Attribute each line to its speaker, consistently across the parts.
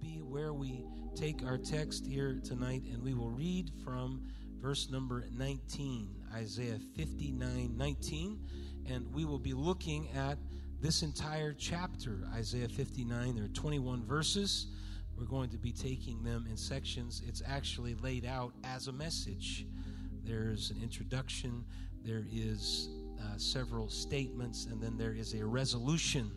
Speaker 1: be where we take our text here tonight, and we will read from verse number 19, Isaiah 59 19. And we will be looking at this entire chapter, Isaiah 59. There are 21 verses. We're going to be taking them in sections. It's actually laid out as a message. There's an introduction, there is uh, several statements, and then there is a resolution.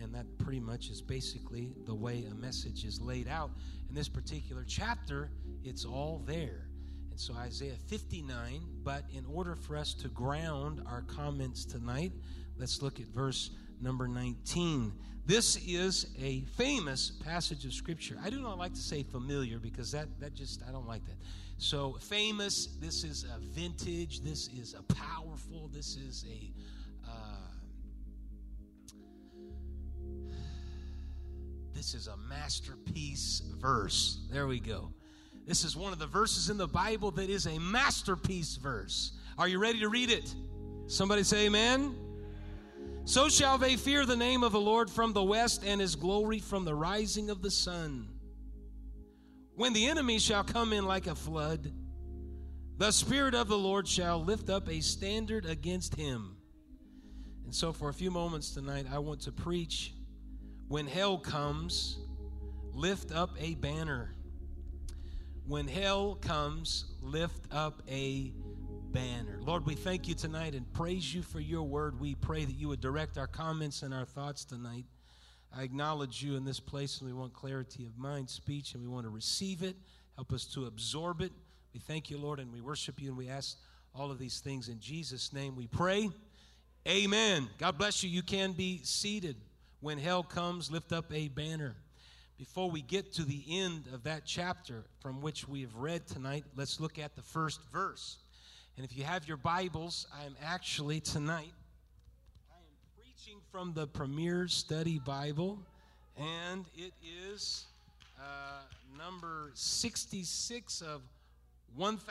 Speaker 1: And that pretty much is basically the way a message is laid out. In this particular chapter, it's all there. And so Isaiah 59, but in order for us to ground our comments tonight, let's look at verse number 19. This is a famous passage of scripture. I do not like to say familiar because that, that just, I don't like that. So, famous, this is a vintage, this is a powerful, this is a. Uh, this is a masterpiece verse. There we go. This is one of the verses in the Bible that is a masterpiece verse. Are you ready to read it? Somebody say amen. So shall they fear the name of the Lord from the west and his glory from the rising of the sun. When the enemy shall come in like a flood, the Spirit of the Lord shall lift up a standard against him. And so, for a few moments tonight, I want to preach when hell comes, lift up a banner when hell comes, lift up a banner. Lord, we thank you tonight and praise you for your word. We pray that you would direct our comments and our thoughts tonight. I acknowledge you in this place and we want clarity of mind, speech, and we want to receive it. Help us to absorb it. We thank you, Lord, and we worship you and we ask all of these things in Jesus' name we pray. Amen. God bless you. You can be seated. When hell comes, lift up a banner. Before we get to the end of that chapter from which we have read tonight, let's look at the first verse. And if you have your Bibles, I am actually tonight I am preaching from the Premier Study Bible, and it is uh, number 66 of 1,000.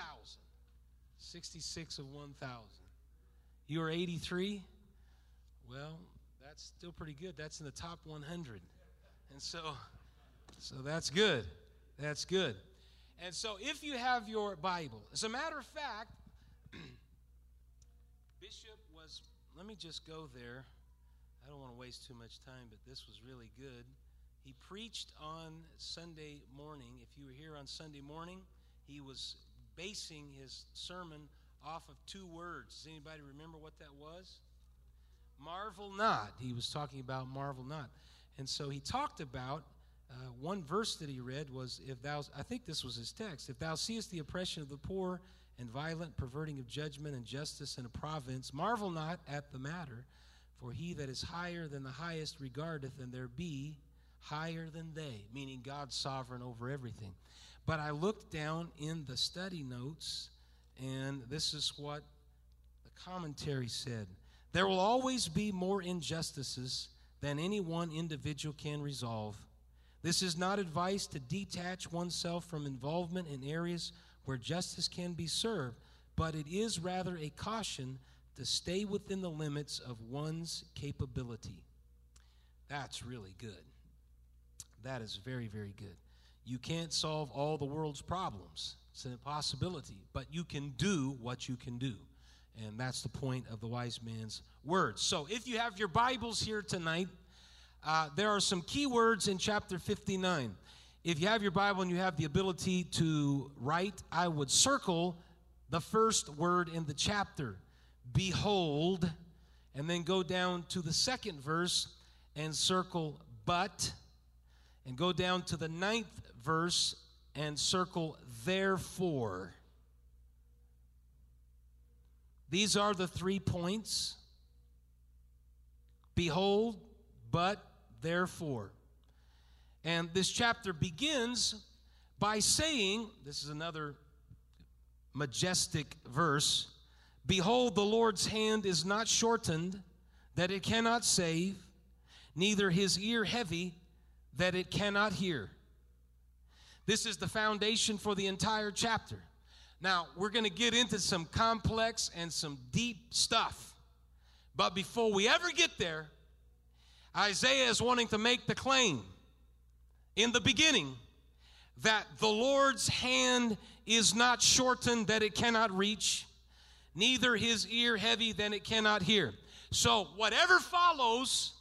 Speaker 1: 66 of 1,000. You are 83? Well, that's still pretty good. That's in the top 100. And so so that's good. That's good. And so if you have your Bible, as a matter of fact, Bishop was, let me just go there. I don't want to waste too much time, but this was really good. He preached on Sunday morning. If you were here on Sunday morning, he was basing his sermon off of two words. Does anybody remember what that was? Marvel not. He was talking about marvel not. And so he talked about uh, one verse that he read was, "If thou," I think this was his text. If thou seest the oppression of the poor and violent perverting of judgment and justice in a province, marvel not at the matter, for he that is higher than the highest regardeth, and there be higher than they, meaning God's sovereign over everything. But I looked down in the study notes, and this is what the commentary said. There will always be more injustices than any one individual can resolve this is not advice to detach oneself from involvement in areas where justice can be served, but it is rather a caution to stay within the limits of one's capability. That's really good. That is very, very good. You can't solve all the world's problems, it's an impossibility, but you can do what you can do. And that's the point of the wise man's words. So if you have your Bibles here tonight, uh, there are some key words in chapter 59. If you have your Bible and you have the ability to write, I would circle the first word in the chapter behold, and then go down to the second verse and circle but, and go down to the ninth verse and circle therefore. These are the three points. Behold, but, therefore. And this chapter begins by saying this is another majestic verse Behold, the Lord's hand is not shortened that it cannot save, neither his ear heavy that it cannot hear. This is the foundation for the entire chapter. Now, we're going to get into some complex and some deep stuff. But before we ever get there, Isaiah is wanting to make the claim in the beginning that the Lord's hand is not shortened that it cannot reach, neither his ear heavy that it cannot hear. So, whatever follows,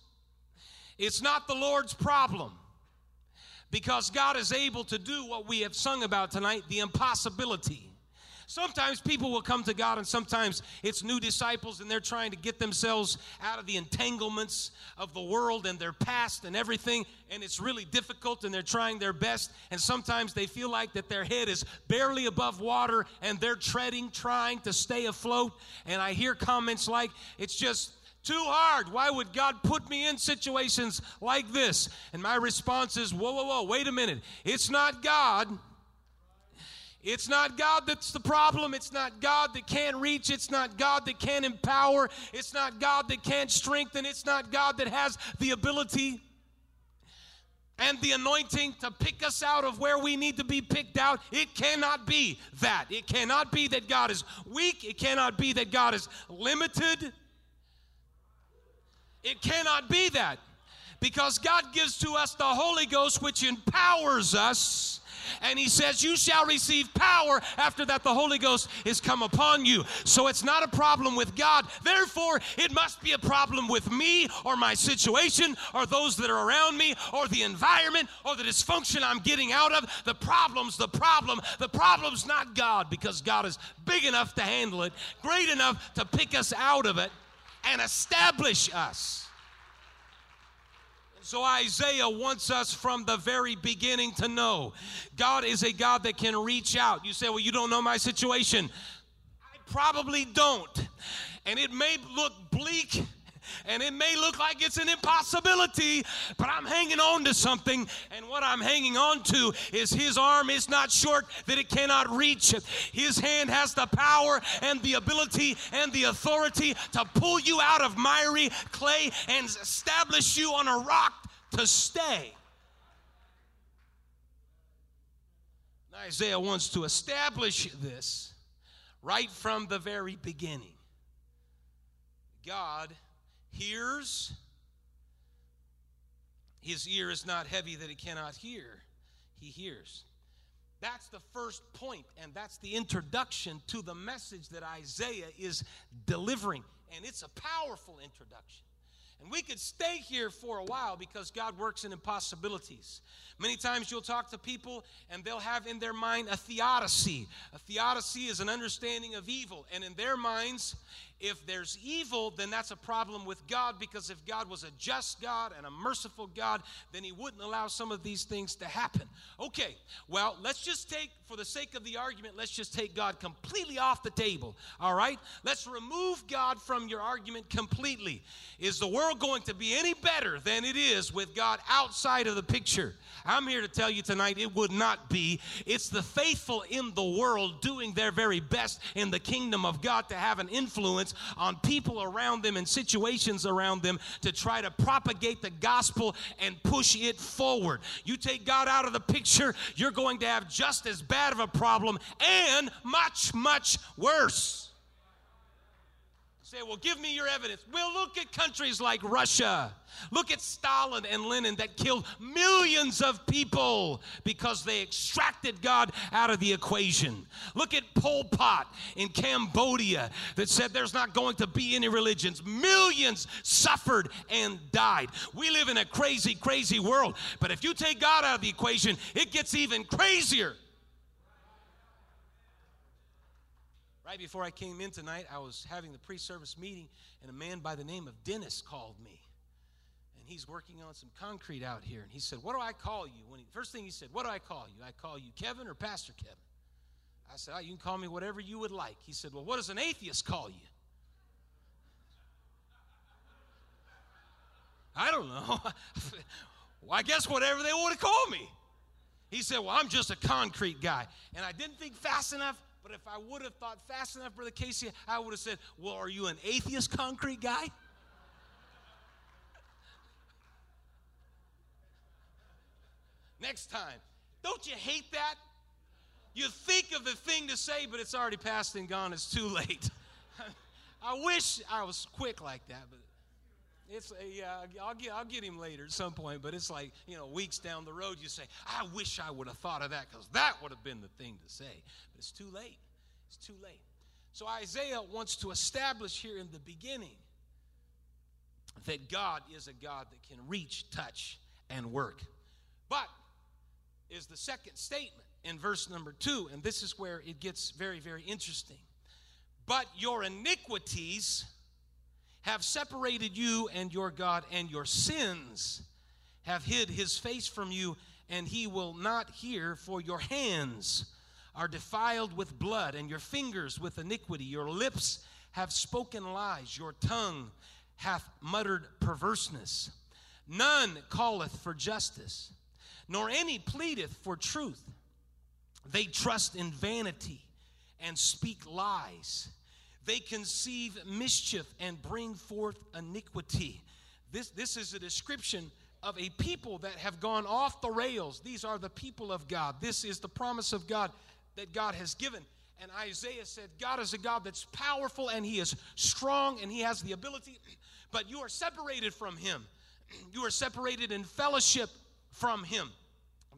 Speaker 1: it's not the Lord's problem because God is able to do what we have sung about tonight the impossibility. Sometimes people will come to God, and sometimes it's new disciples, and they're trying to get themselves out of the entanglements of the world and their past and everything, and it's really difficult, and they're trying their best. And sometimes they feel like that their head is barely above water, and they're treading, trying to stay afloat. And I hear comments like, it's just too hard. Why would God put me in situations like this? And my response is, whoa, whoa, whoa, wait a minute. It's not God. It's not God that's the problem. It's not God that can't reach. It's not God that can't empower. It's not God that can't strengthen. It's not God that has the ability and the anointing to pick us out of where we need to be picked out. It cannot be that. It cannot be that God is weak. It cannot be that God is limited. It cannot be that. Because God gives to us the Holy Ghost, which empowers us and he says, You shall receive power after that the Holy Ghost is come upon you. So it's not a problem with God. Therefore, it must be a problem with me or my situation or those that are around me or the environment or the dysfunction I'm getting out of. The problem's the problem. The problem's not God because God is big enough to handle it, great enough to pick us out of it and establish us. So Isaiah wants us from the very beginning to know God is a God that can reach out. You say, Well, you don't know my situation. I probably don't. And it may look bleak and it may look like it's an impossibility, but I'm hanging on to something. And what I'm hanging on to is His arm is not short that it cannot reach. His hand has the power and the ability and the authority to pull you out of miry clay and establish you on a rock to stay. Isaiah wants to establish this right from the very beginning. God hears. His ear is not heavy that he cannot hear. He hears. That's the first point, and that's the introduction to the message that Isaiah is delivering. And it's a powerful introduction. And we could stay here for a while because God works in impossibilities. Many times you'll talk to people and they'll have in their mind a theodicy. A theodicy is an understanding of evil. And in their minds, if there's evil, then that's a problem with God because if God was a just God and a merciful God, then He wouldn't allow some of these things to happen. Okay, well, let's just take, for the sake of the argument, let's just take God completely off the table, all right? Let's remove God from your argument completely. Is the world going to be any better than it is with God outside of the picture? I'm here to tell you tonight it would not be. It's the faithful in the world doing their very best in the kingdom of God to have an influence on people around them and situations around them to try to propagate the gospel and push it forward. You take God out of the picture, you're going to have just as bad of a problem and much, much worse say, well, give me your evidence. Well, look at countries like Russia. Look at Stalin and Lenin that killed millions of people because they extracted God out of the equation. Look at Pol Pot in Cambodia that said there's not going to be any religions. Millions suffered and died. We live in a crazy, crazy world. But if you take God out of the equation, it gets even crazier. Right before I came in tonight, I was having the pre service meeting, and a man by the name of Dennis called me. And he's working on some concrete out here. And he said, What do I call you? When he, First thing he said, What do I call you? I call you Kevin or Pastor Kevin? I said, oh, You can call me whatever you would like. He said, Well, what does an atheist call you? I don't know. well, I guess whatever they want to call me. He said, Well, I'm just a concrete guy. And I didn't think fast enough. But if I would have thought fast enough, Brother Casey, I would have said, Well, are you an atheist concrete guy? Next time. Don't you hate that? You think of the thing to say, but it's already past and gone. It's too late. I wish I was quick like that, but it's a, yeah, I'll get, I'll get him later at some point, but it's like, you know, weeks down the road, you say, I wish I would have thought of that because that would have been the thing to say. But it's too late. It's too late. So Isaiah wants to establish here in the beginning that God is a God that can reach, touch, and work. But is the second statement in verse number two, and this is where it gets very, very interesting. But your iniquities have separated you and your God, and your sins have hid his face from you, and he will not hear, for your hands are defiled with blood, and your fingers with iniquity. Your lips have spoken lies, your tongue hath muttered perverseness. None calleth for justice, nor any pleadeth for truth. They trust in vanity and speak lies. They conceive mischief and bring forth iniquity. This, this is a description of a people that have gone off the rails. These are the people of God. This is the promise of God that God has given. And Isaiah said, God is a God that's powerful and He is strong and He has the ability, but you are separated from Him. You are separated in fellowship from Him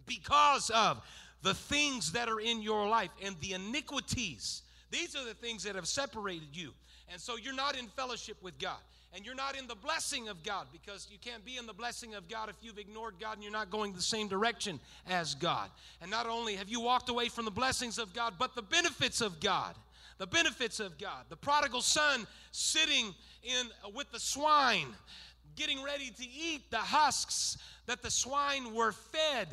Speaker 1: because of the things that are in your life and the iniquities. These are the things that have separated you. And so you're not in fellowship with God. And you're not in the blessing of God because you can't be in the blessing of God if you've ignored God and you're not going the same direction as God. And not only have you walked away from the blessings of God, but the benefits of God. The benefits of God. The prodigal son sitting in with the swine getting ready to eat the husks that the swine were fed.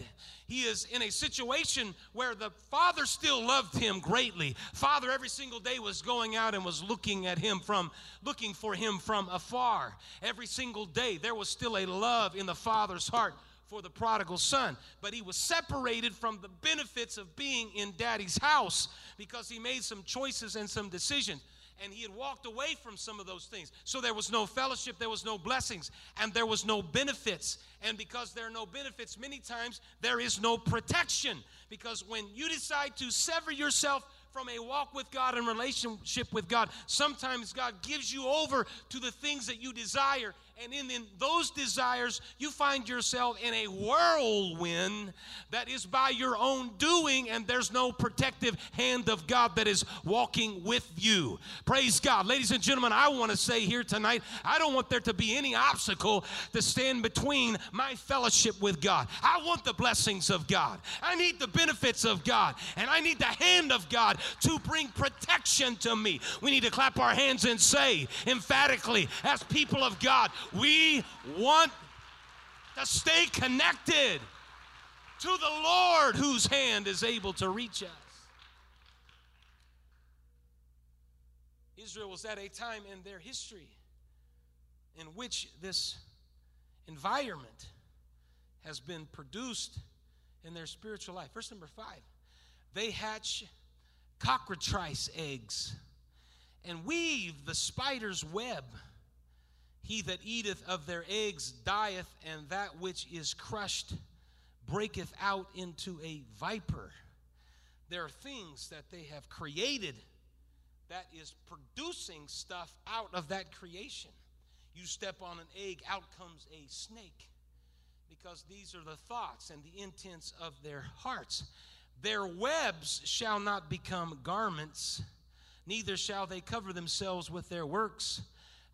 Speaker 1: He is in a situation where the father still loved him greatly. Father every single day was going out and was looking at him from looking for him from afar. Every single day there was still a love in the father's heart for the prodigal son, but he was separated from the benefits of being in daddy's house because he made some choices and some decisions and he had walked away from some of those things. So there was no fellowship, there was no blessings, and there was no benefits. And because there are no benefits, many times there is no protection. Because when you decide to sever yourself from a walk with God and relationship with God, sometimes God gives you over to the things that you desire and in, in those desires, you find yourself in a whirlwind that is by your own doing, and there's no protective hand of God that is walking with you. Praise God. Ladies and gentlemen, I want to say here tonight, I don't want there to be any obstacle to stand between my fellowship with God. I want the blessings of God. I need the benefits of God, and I need the hand of God to bring protection to me. We need to clap our hands and say emphatically, as people of God, we want to stay connected to the Lord whose hand is able to reach us. Israel was at a time in their history in which this environment has been produced in their spiritual life. Verse number five they hatch cockatrice eggs and weave the spider's web. He that eateth of their eggs dieth, and that which is crushed breaketh out into a viper. There are things that they have created that is producing stuff out of that creation. You step on an egg, out comes a snake. Because these are the thoughts and the intents of their hearts. Their webs shall not become garments, neither shall they cover themselves with their works.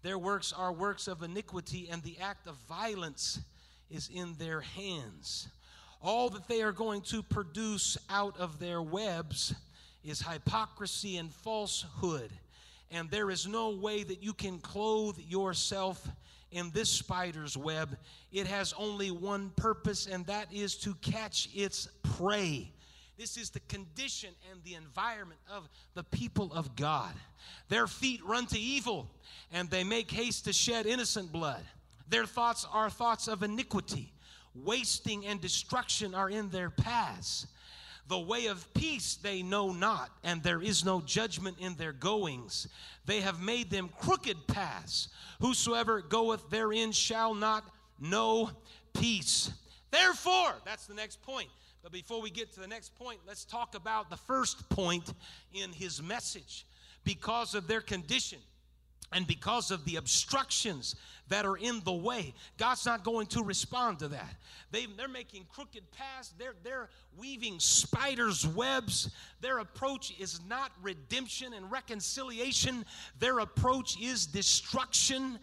Speaker 1: Their works are works of iniquity, and the act of violence is in their hands. All that they are going to produce out of their webs is hypocrisy and falsehood. And there is no way that you can clothe yourself in this spider's web. It has only one purpose, and that is to catch its prey. This is the condition and the environment of the people of God. Their feet run to evil, and they make haste to shed innocent blood. Their thoughts are thoughts of iniquity. Wasting and destruction are in their paths. The way of peace they know not, and there is no judgment in their goings. They have made them crooked paths. Whosoever goeth therein shall not know peace. Therefore, that's the next point. But before we get to the next point, let's talk about the first point in his message. Because of their condition, and because of the obstructions that are in the way, God's not going to respond to that. They, they're making crooked paths, they're, they're weaving spiders' webs. Their approach is not redemption and reconciliation, their approach is destruction,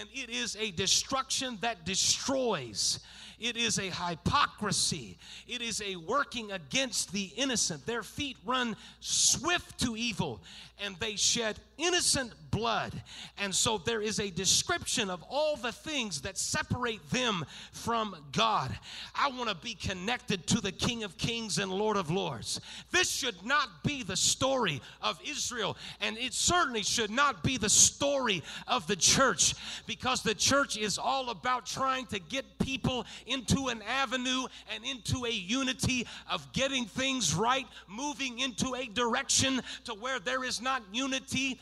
Speaker 1: and it is a destruction that destroys. It is a hypocrisy. It is a working against the innocent. Their feet run swift to evil and they shed innocent blood. And so there is a description of all the things that separate them from God. I want to be connected to the King of Kings and Lord of Lords. This should not be the story of Israel, and it certainly should not be the story of the church because the church is all about trying to get people into an avenue and into a unity of getting things right, moving into a direction to where there is not unity,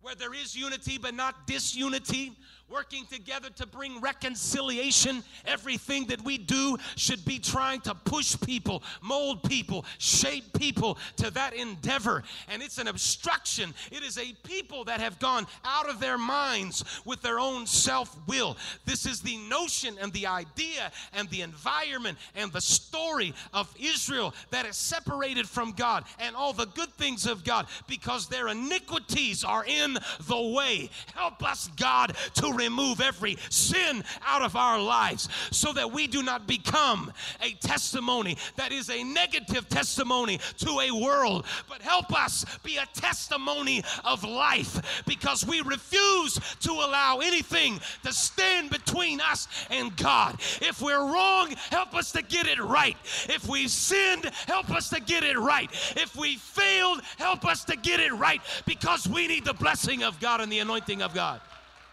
Speaker 1: where there is unity but not disunity, working together to bring reconciliation. Everything that we do should be trying to push people, mold people, shape people to that endeavor. And it's an obstruction. It is a people that have gone out of their minds with their own self will. This is the notion and the idea and the environment and the story of Israel that is separated from God and all the good things of God because their iniquities are in the way. Help us, God, to remove every sin out of our lives so that we do not become a testimony that is a negative testimony to a world, but help us be a testimony of life because we refuse to allow anything to stand between us and God. If we're wrong, help us to get it right. If we've sinned, help us to get it right. If we failed, help us to get it right because we need the blessing of God and the anointing of God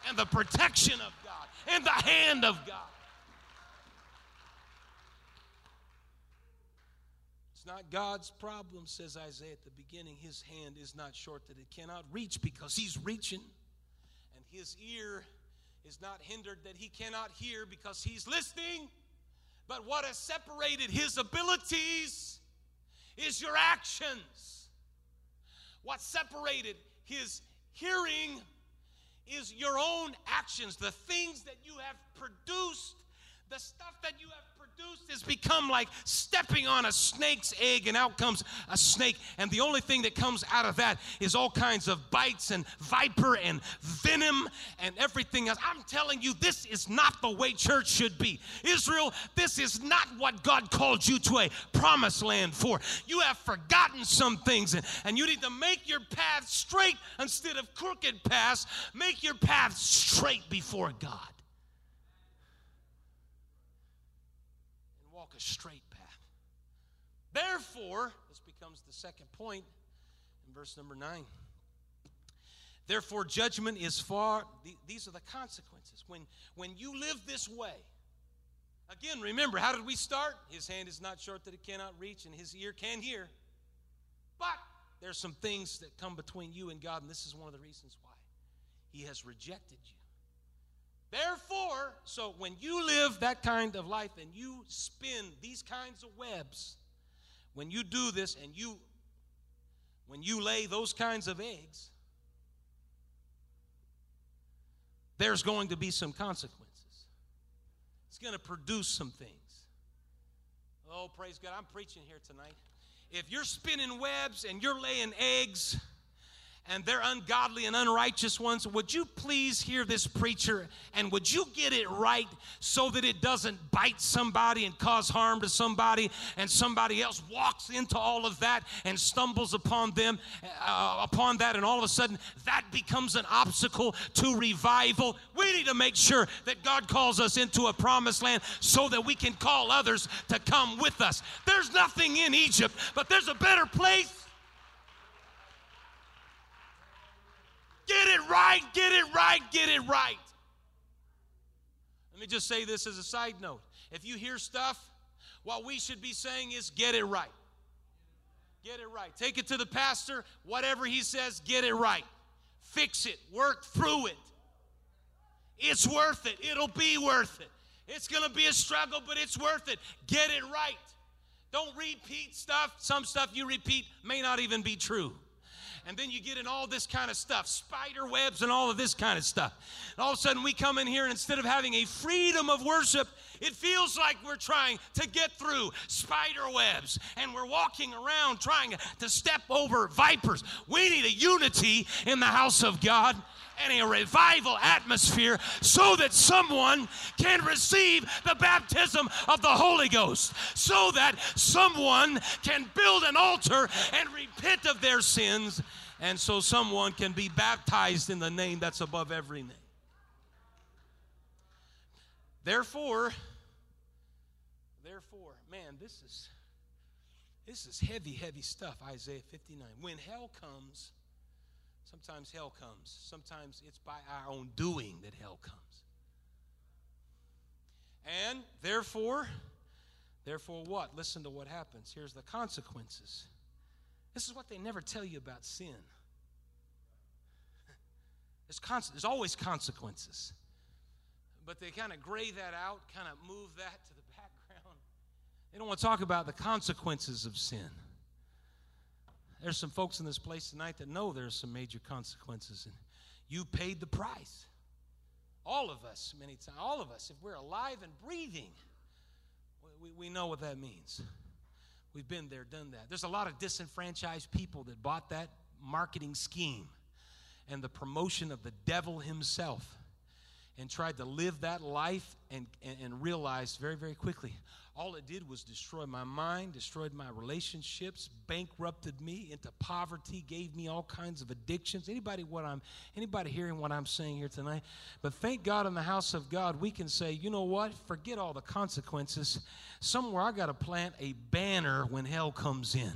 Speaker 1: and the protection of God and the hand of God. It's not God's problem, says Isaiah at the beginning. His hand is not short that it cannot reach because He's reaching, and His ear is not hindered that He cannot hear because He's listening. But what has separated His abilities is your actions. What separated His hearing is your own actions, the things that you have produced, the stuff that you have produced has become like stepping on a snake's egg, and out comes a snake. And the only thing that comes out of that is all kinds of bites and viper and venom and everything else. I'm telling you, this is not the way church should be. Israel, this is not what God called you to a promised land for. You have forgotten some things, and, and you need to make your path straight instead of crooked paths. Make your path straight before God. A straight path. Therefore, this becomes the second point in verse number nine. Therefore, judgment is far, these are the consequences. When, when you live this way, again, remember, how did we start? His hand is not short that it cannot reach, and his ear can hear. But there's some things that come between you and God, and this is one of the reasons why. He has rejected you. Therefore, so when you live that kind of life and you spin these kinds of webs, when you do this and you when you lay those kinds of eggs, there's going to be some consequences. It's going to produce some things. Oh, praise God. I'm preaching here tonight. If you're spinning webs and you're laying eggs, and they're ungodly and unrighteous ones, would you please hear this preacher and would you get it right so that it doesn't bite somebody and cause harm to somebody and somebody else walks into all of that and stumbles upon them, uh, upon that, and all of a sudden that becomes an obstacle to revival? We need to make sure that God calls us into a promised land so that we can call others to come with us. There's nothing in Egypt, but there's a better place Get it right, get it right, get it right. Let me just say this as a side note. If you hear stuff, what we should be saying is get it right. Get it right. Take it to the pastor. Whatever he says, get it right. Fix it. Work through it. It's worth it. It'll be worth it. It's going to be a struggle, but it's worth it. Get it right. Don't repeat stuff. Some stuff you repeat may not even be true. And then you get in all this kind of stuff, spider webs and all of this kind of stuff. And all of a sudden we come in here and instead of having a freedom of worship, it feels like we're trying to get through spider webs and we're walking around trying to step over vipers. We need a unity in the house of God and a revival atmosphere so that someone can receive the baptism of the Holy Ghost, so that someone can build an altar and repent of their sins, and so someone can be baptized in the name that's above every name. Therefore, therefore, man, this is this is heavy, heavy stuff. Isaiah 59. When hell comes, Sometimes hell comes. Sometimes it's by our own doing that hell comes. And therefore, therefore what? Listen to what happens. Here's the consequences. This is what they never tell you about sin. There's, there's always consequences. But they kind of gray that out, kind of move that to the background. They don't want to talk about the consequences of sin. There's some folks in this place tonight that know there's some major consequences, and you paid the price. All of us, many times, all of us, if we're alive and breathing, we, we know what that means. We've been there, done that. There's a lot of disenfranchised people that bought that marketing scheme and the promotion of the devil himself and tried to live that life and, and, and realized very, very quickly all it did was destroy my mind, destroyed my relationships, bankrupted me into poverty, gave me all kinds of addictions. Anybody what I'm anybody hearing what I'm saying here tonight? But thank God in the house of God, we can say, you know what? Forget all the consequences. Somewhere I got to plant a banner when hell comes in.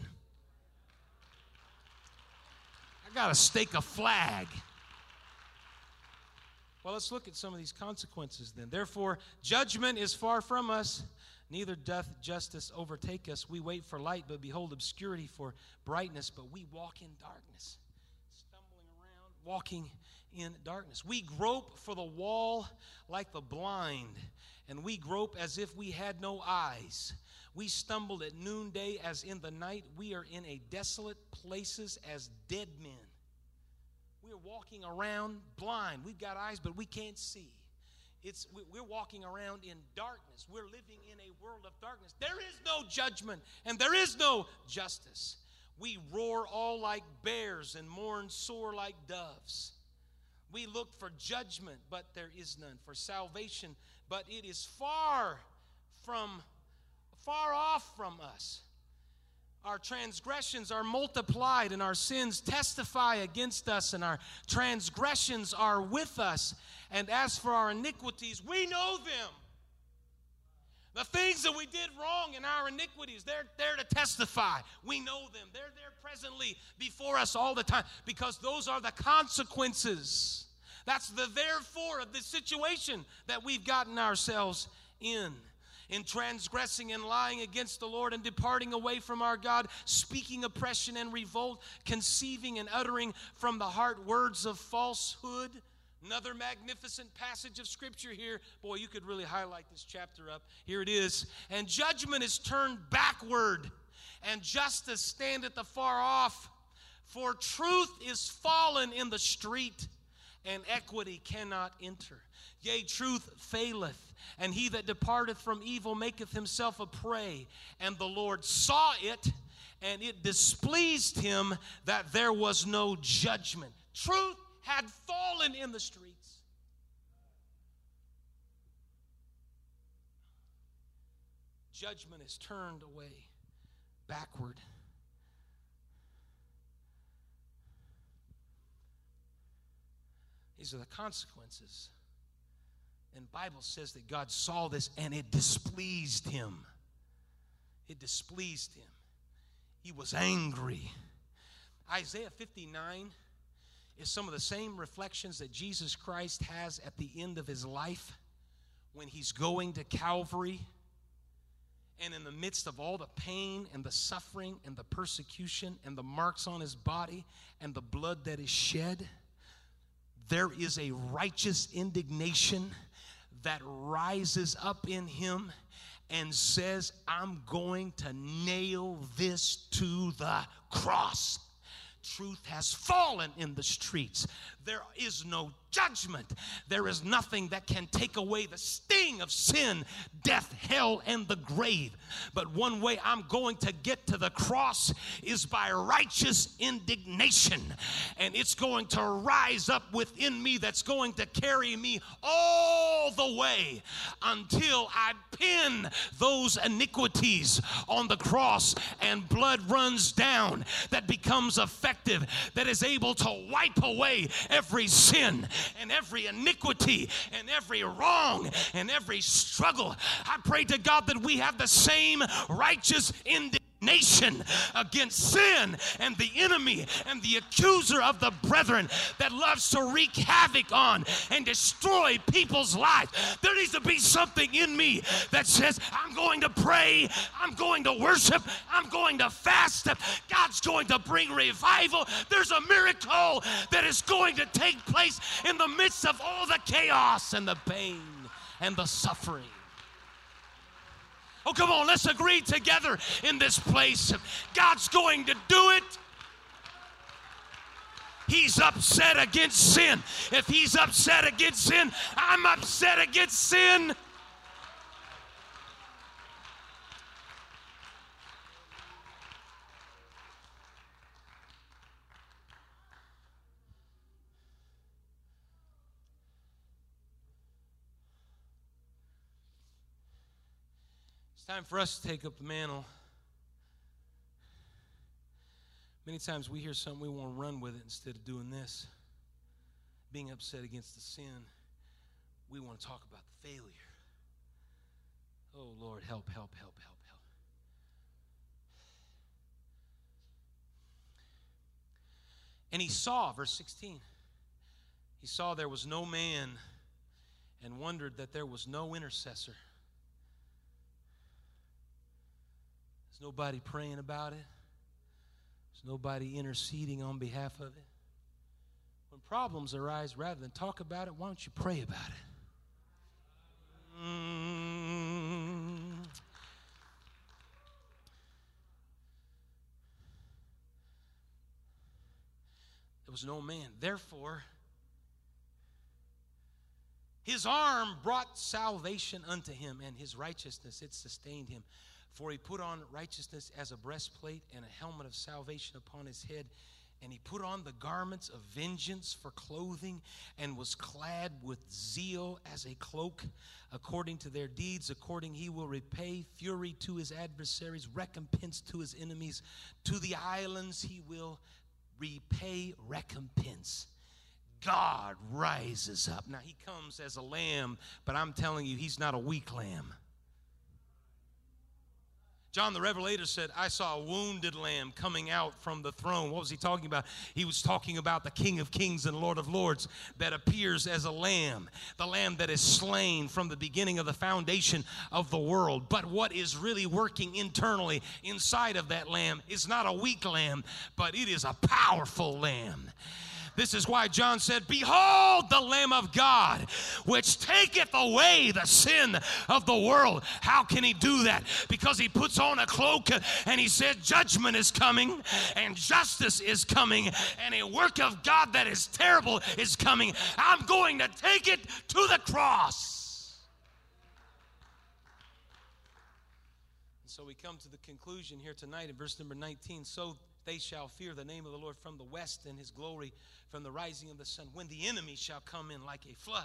Speaker 1: I got to stake a flag. Well, let's look at some of these consequences then. Therefore, judgment is far from us Neither doth justice overtake us. We wait for light, but behold obscurity for brightness, but we walk in darkness, stumbling around, walking in darkness. We grope for the wall like the blind, and we grope as if we had no eyes. We stumbled at noonday as in the night. We are in a desolate places as dead men. We are walking around blind. We've got eyes, but we can't see. It's, we're walking around in darkness. We're living in a world of darkness. There is no judgment and there is no justice. We roar all like bears and mourn sore like doves. We look for judgment, but there is none. For salvation, but it is far from, far off from us. Our transgressions are multiplied, and our sins testify against us, and our transgressions are with us. And as for our iniquities, we know them. The things that we did wrong in our iniquities, they're there to testify. We know them. They're there presently before us all the time because those are the consequences. That's the therefore of the situation that we've gotten ourselves in in transgressing and lying against the Lord and departing away from our God, speaking oppression and revolt, conceiving and uttering from the heart words of falsehood. Another magnificent passage of scripture here. Boy, you could really highlight this chapter up. Here it is. And judgment is turned backward, and justice standeth afar off. For truth is fallen in the street, and equity cannot enter. Yea, truth faileth and he that departeth from evil maketh himself a prey. And the Lord saw it, and it displeased him that there was no judgment. Truth had fallen in the streets. Judgment is turned away backward. These are the consequences and Bible says that God saw this and it displeased him. It displeased him. He was angry. Isaiah 59 is some of the same reflections that Jesus Christ has at the end of his life when he's going to Calvary. And in the midst of all the pain and the suffering and the persecution and the marks on his body and the blood that is shed, there is a righteous indignation that rises up in him and says, I'm going to nail this to the cross. truth has fallen in the streets. There is no judgment. There is nothing that can take away the sting of sin, death, hell, and the grave. But one way I'm going to get to the cross is by righteous indignation. And it's going to rise up within me that's going to carry me all the way until I pin those iniquities on the cross and blood runs down that becomes effective, that is able to wipe away every sin and every iniquity and every wrong and every struggle. I pray to God that we have the same righteous indignation nation against sin and the enemy and the accuser of the brethren that loves to wreak havoc on and destroy people's lives. There needs to be something in me that says, I'm going to pray, I'm going to worship, I'm going to fast. God's going to bring revival. There's a miracle that is going to take place in the midst of all the chaos and the pain and the suffering. Oh, come on, let's agree together in this place. God's going to do it. He's upset against sin. If he's upset against sin, I'm upset against sin. It's time for us to take up the mantle. Many times we hear something, we want to run with it instead of doing this. Being upset against the sin, we want to talk about the failure. Oh, Lord, help, help, help, help, help. And he saw, verse 16, he saw there was no man and wondered that there was no intercessor. Nobody praying about it. There's nobody interceding on behalf of it. When problems arise, rather than talk about it, why don't you pray about it? Mm. There was no man. Therefore, his arm brought salvation unto him, and his righteousness, it sustained him. For he put on righteousness as a breastplate and a helmet of salvation upon his head. And he put on the garments of vengeance for clothing and was clad with zeal as a cloak. According to their deeds, according he will repay fury to his adversaries, recompense to his enemies. To the islands he will repay recompense. God rises up. Now he comes as a lamb, but I'm telling you, he's not a weak lamb. John the Revelator said, I saw a wounded lamb coming out from the throne. What was he talking about? He was talking about the King of Kings and Lord of Lords that appears as a lamb, the lamb that is slain from the beginning of the foundation of the world. But what is really working internally inside of that lamb is not a weak lamb, but it is a powerful lamb. This is why John said, Behold the Lamb of God, which taketh away the sin of the world. How can he do that? Because he puts on a cloak and he said, Judgment is coming and justice is coming and a work of God that is terrible is coming. I'm going to take it to the cross. So we come to the conclusion here tonight in verse number 19. So they shall fear the name of the Lord from the west and his glory from the rising of the sun. When the enemy shall come in like a flood,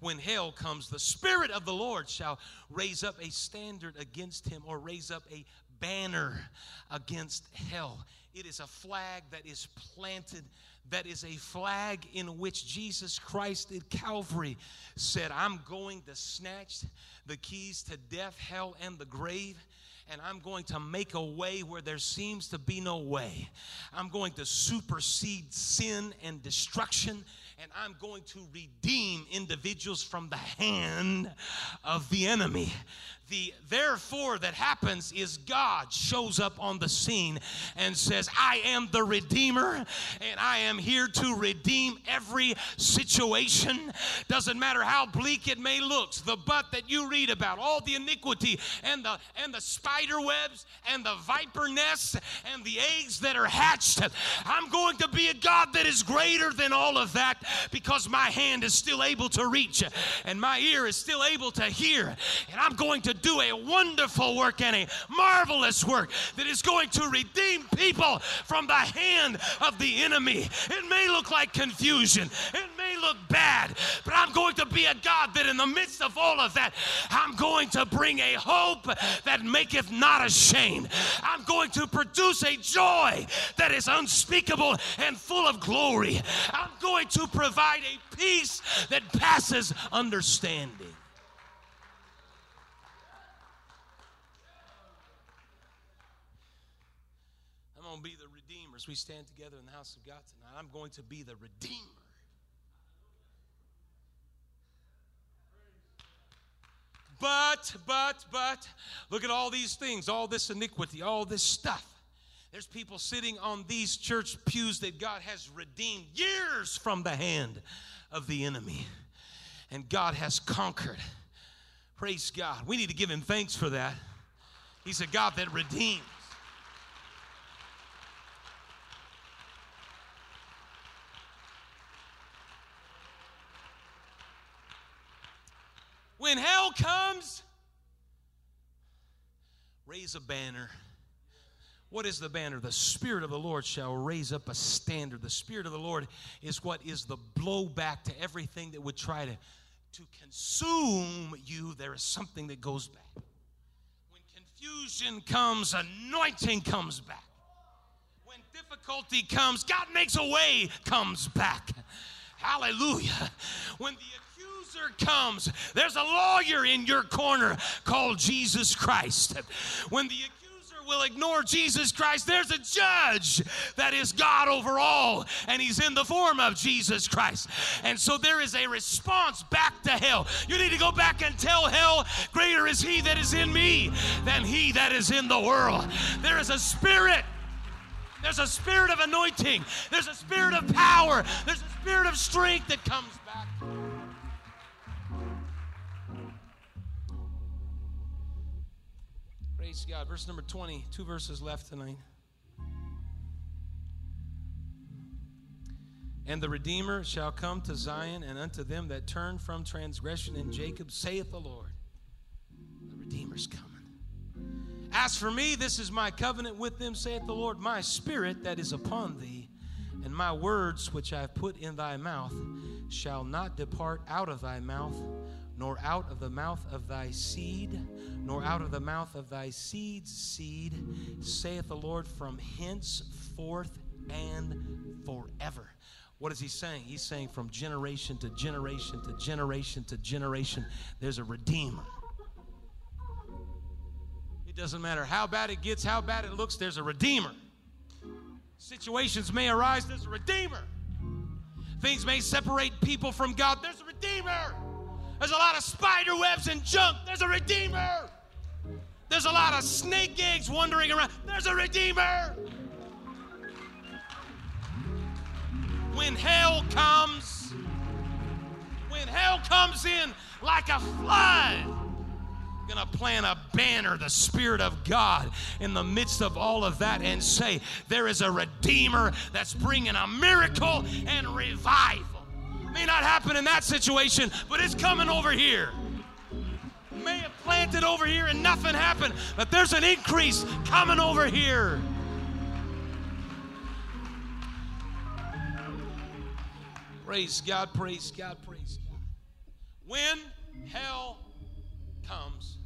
Speaker 1: when hell comes, the Spirit of the Lord shall raise up a standard against him or raise up a banner against hell. It is a flag that is planted that is a flag in which Jesus Christ at Calvary said, I'm going to snatch the keys to death, hell, and the grave and I'm going to make a way where there seems to be no way. I'm going to supersede sin and destruction, and I'm going to redeem individuals from the hand of the enemy. The therefore that happens is God shows up on the scene and says, I am the Redeemer and I am here to redeem every situation. Doesn't matter how bleak it may look, the butt that you read about, all the iniquity and the and the spider webs and the viper nests and the eggs that are hatched. I'm going to be a God that is greater than all of that because my hand is still able to reach and my ear is still able to hear. And I'm going to do a wonderful work and a marvelous work that is going to redeem people from the hand of the enemy. It may look like confusion, it may look bad, but I'm going to be a God that in the midst of all of that, I'm going to bring a hope that maketh not ashamed. I'm going to produce a joy that is unspeakable and full of glory. I'm going to provide a peace that passes understanding. going to be the redeemer we stand together in the house of God tonight. I'm going to be the redeemer. But, but, but, look at all these things, all this iniquity, all this stuff. There's people sitting on these church pews that God has redeemed years from the hand of the enemy. And God has conquered. Praise God. We need to give him thanks for that. He's a God that redeems. When hell comes, raise a banner. What is the banner? The Spirit of the Lord shall raise up a standard. The Spirit of the Lord is what is the blowback to everything that would try to, to consume you. There is something that goes back. When confusion comes, anointing comes back. When difficulty comes, God makes a way, comes back. Hallelujah. When the accuser comes, there's a lawyer in your corner called Jesus Christ. When the accuser will ignore Jesus Christ, there's a judge that is God over all, and he's in the form of Jesus Christ. And so there is a response back to hell. You need to go back and tell hell, Greater is he that is in me than he that is in the world. There is a spirit. There's a spirit of anointing. There's a spirit of power. There's a spirit of strength that comes back. Praise God. Verse number 20, two verses left tonight. And the Redeemer shall come to Zion, and unto them that turn from transgression in Jacob, saith the Lord. The Redeemer's coming. As for me, this is my covenant with them, saith the Lord. My spirit that is upon thee, and my words which I have put in thy mouth, shall not depart out of thy mouth nor out of the mouth of thy seed, nor out of the mouth of thy seed's seed, saith the Lord, from henceforth and forever. What is he saying? He's saying from generation to generation to generation to generation, there's a redeemer. It doesn't matter how bad it gets, how bad it looks, there's a redeemer. Situations may arise, there's a redeemer. Things may separate people from God, there's a redeemer. There's a lot of spider webs and junk. There's a redeemer. There's a lot of snake eggs wandering around. There's a redeemer. When hell comes, when hell comes in like a flood, I'm to plant a banner, the Spirit of God, in the midst of all of that and say, There is a Redeemer that's bringing a miracle and revival may not happen in that situation, but it's coming over here. May have planted over here and nothing happened, but there's an increase coming over here. Praise God, praise God, praise God. When hell comes,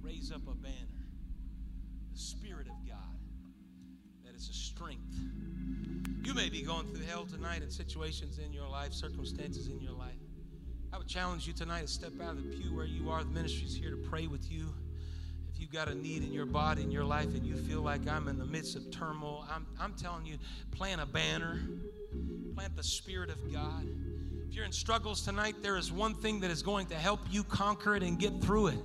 Speaker 1: raise up a may be going through hell tonight in situations in your life, circumstances in your life. I would challenge you tonight to step out of the pew where you are. The ministry is here to pray with you. If you've got a need in your body, in your life, and you feel like I'm in the midst of turmoil, I'm, I'm telling you, plant a banner, plant the Spirit of God. If you're in struggles tonight, there is one thing that is going to help you conquer it and get through it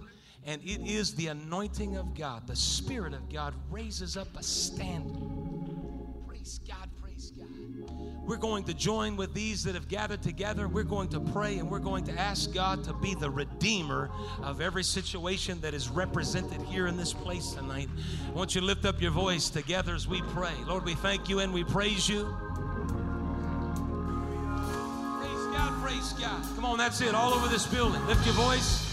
Speaker 1: And it is the anointing of God, the Spirit of God raises up a standard. Praise God, praise God. We're going to join with these that have gathered together. We're going to pray and we're going to ask God to be the redeemer of every situation that is represented here in this place tonight. I want you to lift up your voice together as we pray. Lord, we thank you and we praise you. Praise God, praise God. Come on, that's it. All over this building. Lift your voice.